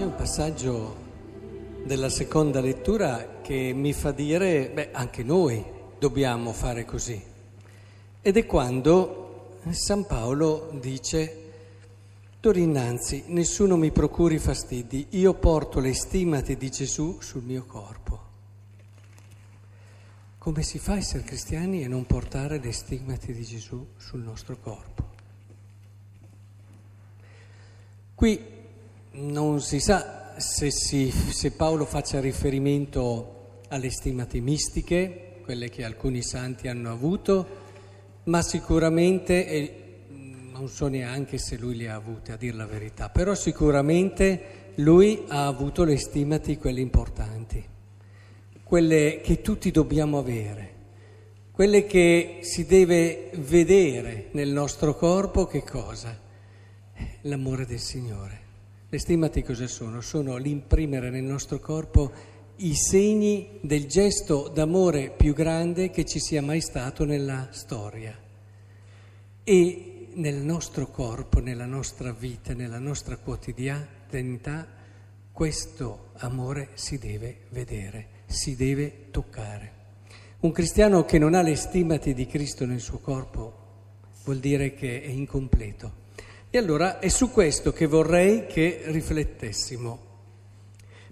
C'è un passaggio della seconda lettura che mi fa dire, beh, anche noi dobbiamo fare così. Ed è quando San Paolo dice, d'ora innanzi nessuno mi procuri fastidi, io porto le stimate di Gesù sul mio corpo. Come si fa a essere cristiani e non portare le stigmate di Gesù sul nostro corpo? Qui non si sa se, si, se, Paolo faccia riferimento alle stimate mistiche, quelle che alcuni santi hanno avuto, ma sicuramente, e non so neanche se lui le ha avute, a dir la verità, però sicuramente lui ha avuto le stimati, quelle importanti, quelle che tutti dobbiamo avere, quelle che si deve vedere nel nostro corpo, che cosa? L'amore del Signore. Le stimati cosa sono? Sono l'imprimere nel nostro corpo i segni del gesto d'amore più grande che ci sia mai stato nella storia. E nel nostro corpo, nella nostra vita, nella nostra quotidianità, questo amore si deve vedere, si deve toccare. Un cristiano che non ha le stimati di Cristo nel suo corpo vuol dire che è incompleto. E allora è su questo che vorrei che riflettessimo,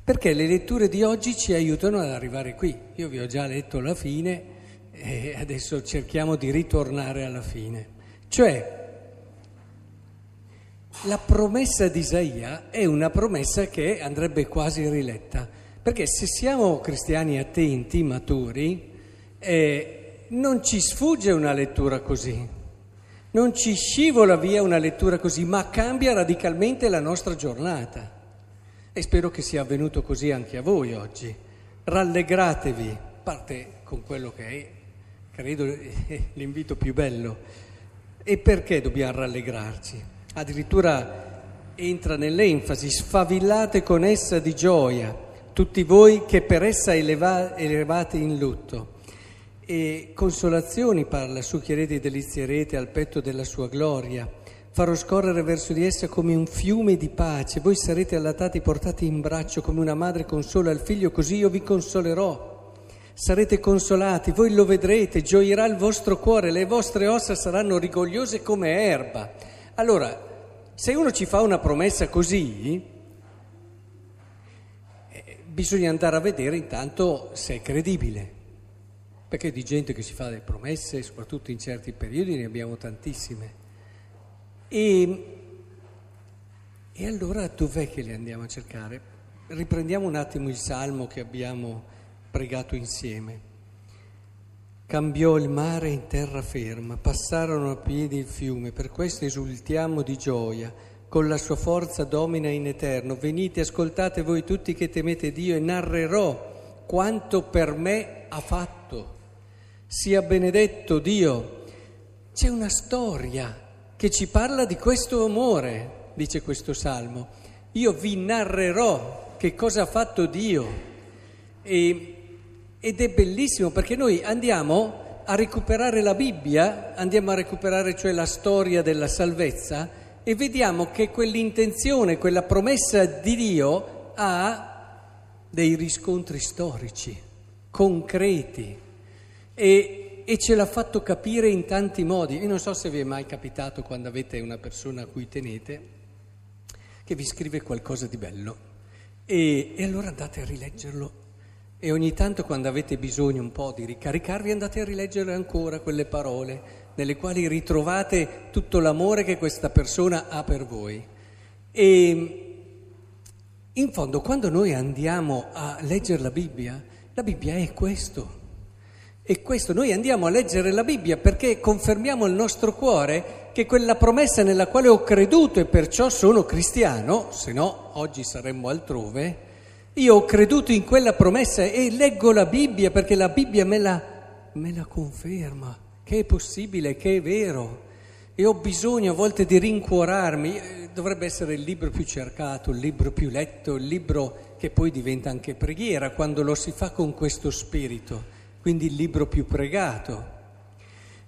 perché le letture di oggi ci aiutano ad arrivare qui. Io vi ho già letto la fine e adesso cerchiamo di ritornare alla fine. Cioè, la promessa di Isaia è una promessa che andrebbe quasi riletta, perché se siamo cristiani attenti, maturi, eh, non ci sfugge una lettura così. Non ci scivola via una lettura così, ma cambia radicalmente la nostra giornata. E spero che sia avvenuto così anche a voi oggi. Rallegratevi, parte con quello che è, credo, l'invito più bello. E perché dobbiamo rallegrarci? Addirittura entra nell'enfasi, sfavillate con essa di gioia, tutti voi che per essa elevate in lutto e consolazioni parla, succhierete e delizierete al petto della sua gloria. Farò scorrere verso di essa come un fiume di pace, voi sarete allatati, portati in braccio come una madre consola il figlio, così io vi consolerò. Sarete consolati, voi lo vedrete, gioirà il vostro cuore, le vostre ossa saranno rigogliose come erba. Allora, se uno ci fa una promessa così, eh, bisogna andare a vedere intanto se è credibile. Perché di gente che si fa delle promesse, soprattutto in certi periodi, ne abbiamo tantissime. E, e allora dov'è che le andiamo a cercare? Riprendiamo un attimo il salmo che abbiamo pregato insieme. Cambiò il mare in terra ferma, passarono a piedi il fiume, per questo esultiamo di gioia, con la sua forza domina in eterno. Venite, ascoltate voi tutti che temete Dio e narrerò quanto per me ha fatto. Sia benedetto Dio. C'è una storia che ci parla di questo amore, dice questo salmo. Io vi narrerò che cosa ha fatto Dio. E, ed è bellissimo perché noi andiamo a recuperare la Bibbia, andiamo a recuperare cioè la storia della salvezza e vediamo che quell'intenzione, quella promessa di Dio ha dei riscontri storici, concreti e, e, ce l'ha fatto capire in tanti modi. Io non so se vi è mai capitato quando avete una persona a cui tenete che vi scrive qualcosa di bello e, e allora andate a rileggerlo e ogni tanto quando avete bisogno un po' di ricaricarvi andate a rileggere ancora quelle parole nelle quali ritrovate tutto l'amore che questa persona ha per voi. E in fondo quando noi andiamo a leggere la Bibbia, la Bibbia è questo. E questo noi andiamo a leggere la Bibbia perché confermiamo il nostro cuore che quella promessa nella quale ho creduto e perciò sono cristiano, se no oggi saremmo altrove, io ho creduto in quella promessa e leggo la Bibbia perché la Bibbia me la, me la conferma, che è possibile, che è vero. E ho bisogno a volte di rincuorarmi, eh, dovrebbe essere il libro più cercato, il libro più letto, il libro che poi diventa anche preghiera quando lo si fa con questo spirito quindi il libro più pregato.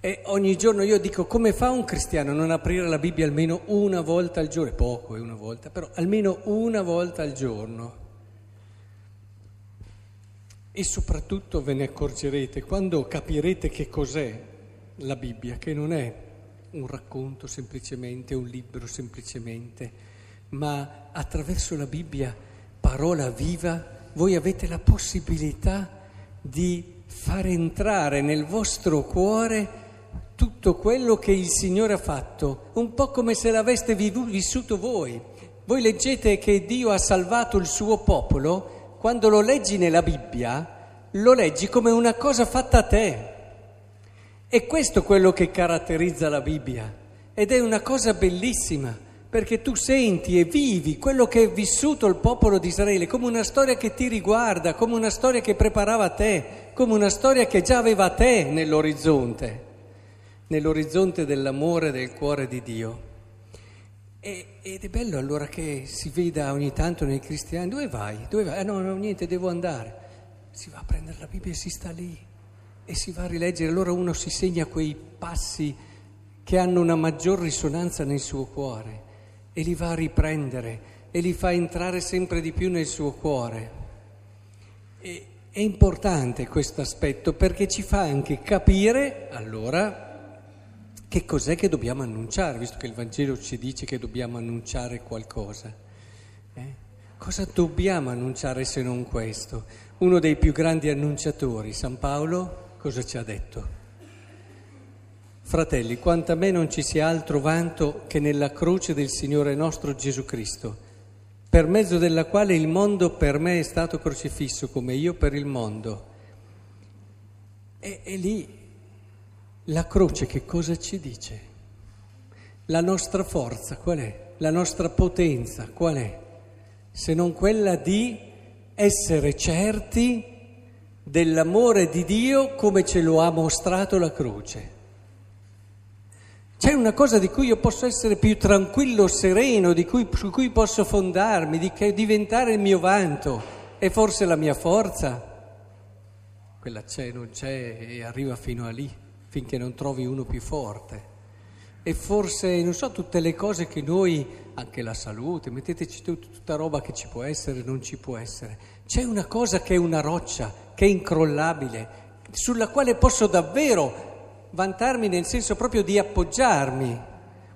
E ogni giorno io dico come fa un cristiano a non aprire la Bibbia almeno una volta al giorno? Poco, è una volta, però almeno una volta al giorno. E soprattutto ve ne accorgerete quando capirete che cos'è la Bibbia, che non è un racconto semplicemente, un libro semplicemente, ma attraverso la Bibbia, parola viva, voi avete la possibilità di far entrare nel vostro cuore tutto quello che il Signore ha fatto, un po' come se l'aveste vissuto voi. Voi leggete che Dio ha salvato il suo popolo, quando lo leggi nella Bibbia, lo leggi come una cosa fatta a te. E questo è quello che caratterizza la Bibbia. Ed è una cosa bellissima, perché tu senti e vivi quello che è vissuto il popolo di Israele come una storia che ti riguarda, come una storia che preparava te, come una storia che già aveva te nell'orizzonte nell'orizzonte dell'amore del cuore di Dio. E, ed è bello allora che si veda ogni tanto nei cristiani, dove vai? Dove vai? Ah no, no, niente, devo andare. Si va a prendere la Bibbia e si sta lì e si va a rileggere, allora uno si segna quei passi che hanno una maggior risonanza nel suo cuore e li va a riprendere e li fa entrare sempre di più nel suo cuore. E, è importante questo aspetto perché ci fa anche capire allora che cos'è che dobbiamo annunciare, visto che il Vangelo ci dice che dobbiamo annunciare qualcosa. Eh? Cosa dobbiamo annunciare se non questo? Uno dei più grandi annunciatori, San Paolo, cosa ci ha detto? Fratelli, quanto a me non ci sia altro vanto che nella croce del Signore nostro Gesù Cristo, per mezzo della quale il mondo per me è stato crocifisso come io per il mondo. E, e lì la croce che cosa ci dice? La nostra forza qual è? La nostra potenza qual è? Se non quella di essere certi dell'amore di Dio come ce lo ha mostrato la croce. C'è una cosa di cui io posso essere più tranquillo, sereno, cui, su cui posso fondarmi, di che diventare il mio vanto e forse la mia forza. Quella c'è, non c'è e arriva fino a lì finché non trovi uno più forte. E forse, non so, tutte le cose che noi, anche la salute, metteteci tutta roba che ci può essere, non ci può essere. C'è una cosa che è una roccia, che è incrollabile, sulla quale posso davvero vantarmi nel senso proprio di appoggiarmi.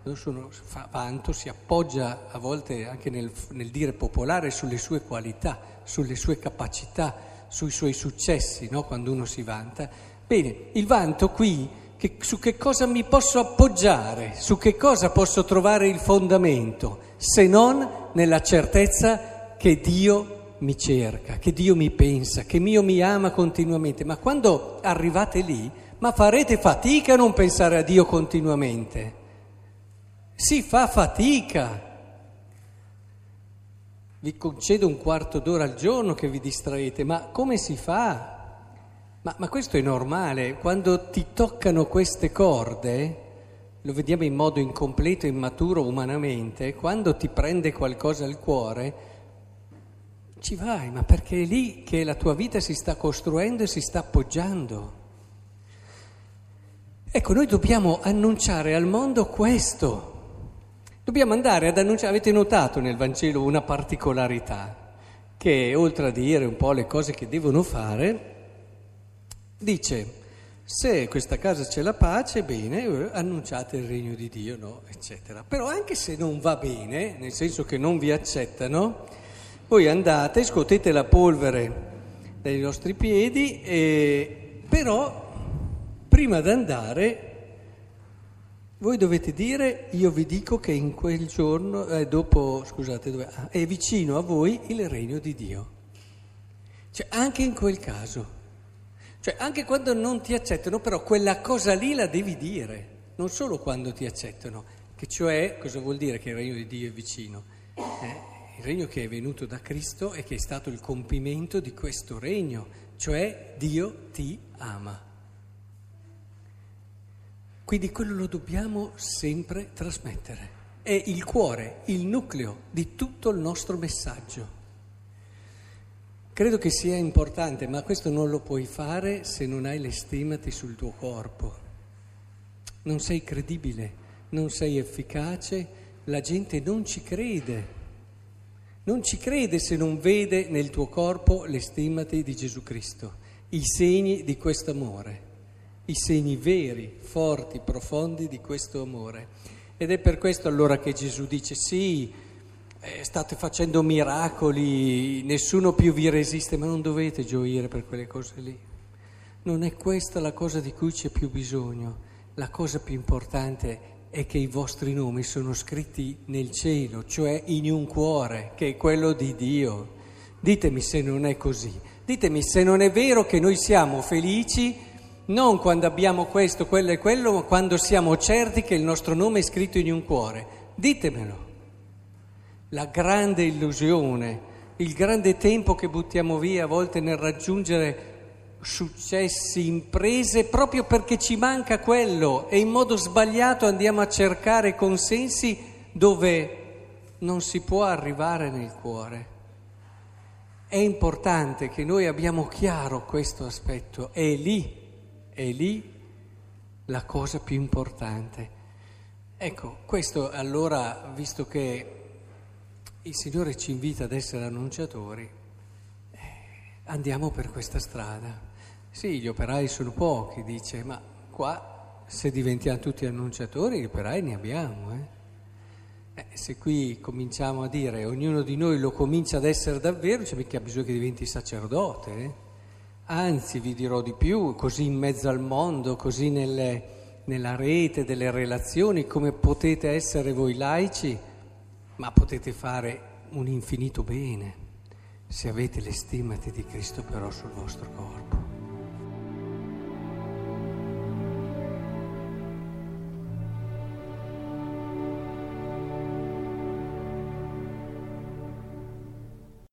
Quando sono fa vanto si appoggia a volte anche nel, nel dire popolare sulle sue qualità, sulle sue capacità, sui suoi successi, no? quando uno si vanta. Bene, il vanto qui, che, su che cosa mi posso appoggiare, su che cosa posso trovare il fondamento, se non nella certezza che Dio mi cerca, che Dio mi pensa, che Dio mi ama continuamente. Ma quando arrivate lì, ma farete fatica a non pensare a Dio continuamente. Si fa fatica. Vi concedo un quarto d'ora al giorno che vi distraete, ma come si fa? Ma, ma, questo è normale, quando ti toccano queste corde, lo vediamo in modo incompleto e immaturo umanamente, quando ti prende qualcosa al cuore, ci vai, ma perché è lì che la tua vita si sta costruendo e si sta appoggiando. Ecco, noi dobbiamo annunciare al mondo questo. Dobbiamo andare ad annunciare, avete notato nel Vangelo una particolarità, che oltre a dire un po' le cose che devono fare, Dice, se questa casa c'è la pace, bene, annunciate il regno di Dio, no, eccetera. Però anche se non va bene, nel senso che non vi accettano, voi andate, scuotete la polvere dai vostri piedi, e, però prima di andare voi dovete dire, io vi dico che in quel giorno, eh, dopo, scusate, dove, ah, è vicino a voi il regno di Dio. Cioè, anche in quel caso. Cioè, anche quando non ti accettano, però quella cosa lì la devi dire, non solo quando ti accettano, che cioè cosa vuol dire che il regno di Dio è vicino? Eh, il regno che è venuto da Cristo e che è stato il compimento di questo regno, cioè Dio ti ama. Quindi quello lo dobbiamo sempre trasmettere. È il cuore, il nucleo di tutto il nostro messaggio. Credo che sia importante, ma questo non lo puoi fare se non hai le stimati sul tuo corpo. non sei credibile, non sei efficace, la gente non ci crede. Non ci crede se non vede nel tuo corpo le stimati di Gesù Cristo, i segni di questo amore, i segni veri, forti, profondi di questo amore. Ed è per questo allora che Gesù dice sì, eh, state facendo miracoli, nessuno più vi resiste, ma non dovete gioire per quelle cose lì. Non è questa la cosa di cui c'è più bisogno. La cosa più importante è che i vostri nomi sono scritti nel cielo, cioè in un cuore, che è quello di Dio. Ditemi se non è così. Ditemi se non è vero che noi siamo felici non quando abbiamo questo, quello e quello, ma quando siamo certi che il nostro nome è scritto in un cuore. Ditemelo la grande illusione, il grande tempo che buttiamo via a volte nel raggiungere successi, imprese, proprio perché ci manca quello e in modo sbagliato andiamo a cercare consensi dove non si può arrivare nel cuore. È importante che noi abbiamo chiaro questo aspetto, è lì, è lì la cosa più importante. Ecco, questo allora, visto che il Signore ci invita ad essere annunciatori, eh, andiamo per questa strada. Sì, gli operai sono pochi, dice, ma qua se diventiamo tutti annunciatori, gli operai ne abbiamo. Eh? Eh, se qui cominciamo a dire, ognuno di noi lo comincia ad essere davvero, c'è mica bisogno che diventi sacerdote. Eh? Anzi, vi dirò di più, così in mezzo al mondo, così nelle, nella rete delle relazioni, come potete essere voi laici ma potete fare un infinito bene se avete le stimate di Cristo però sul vostro corpo.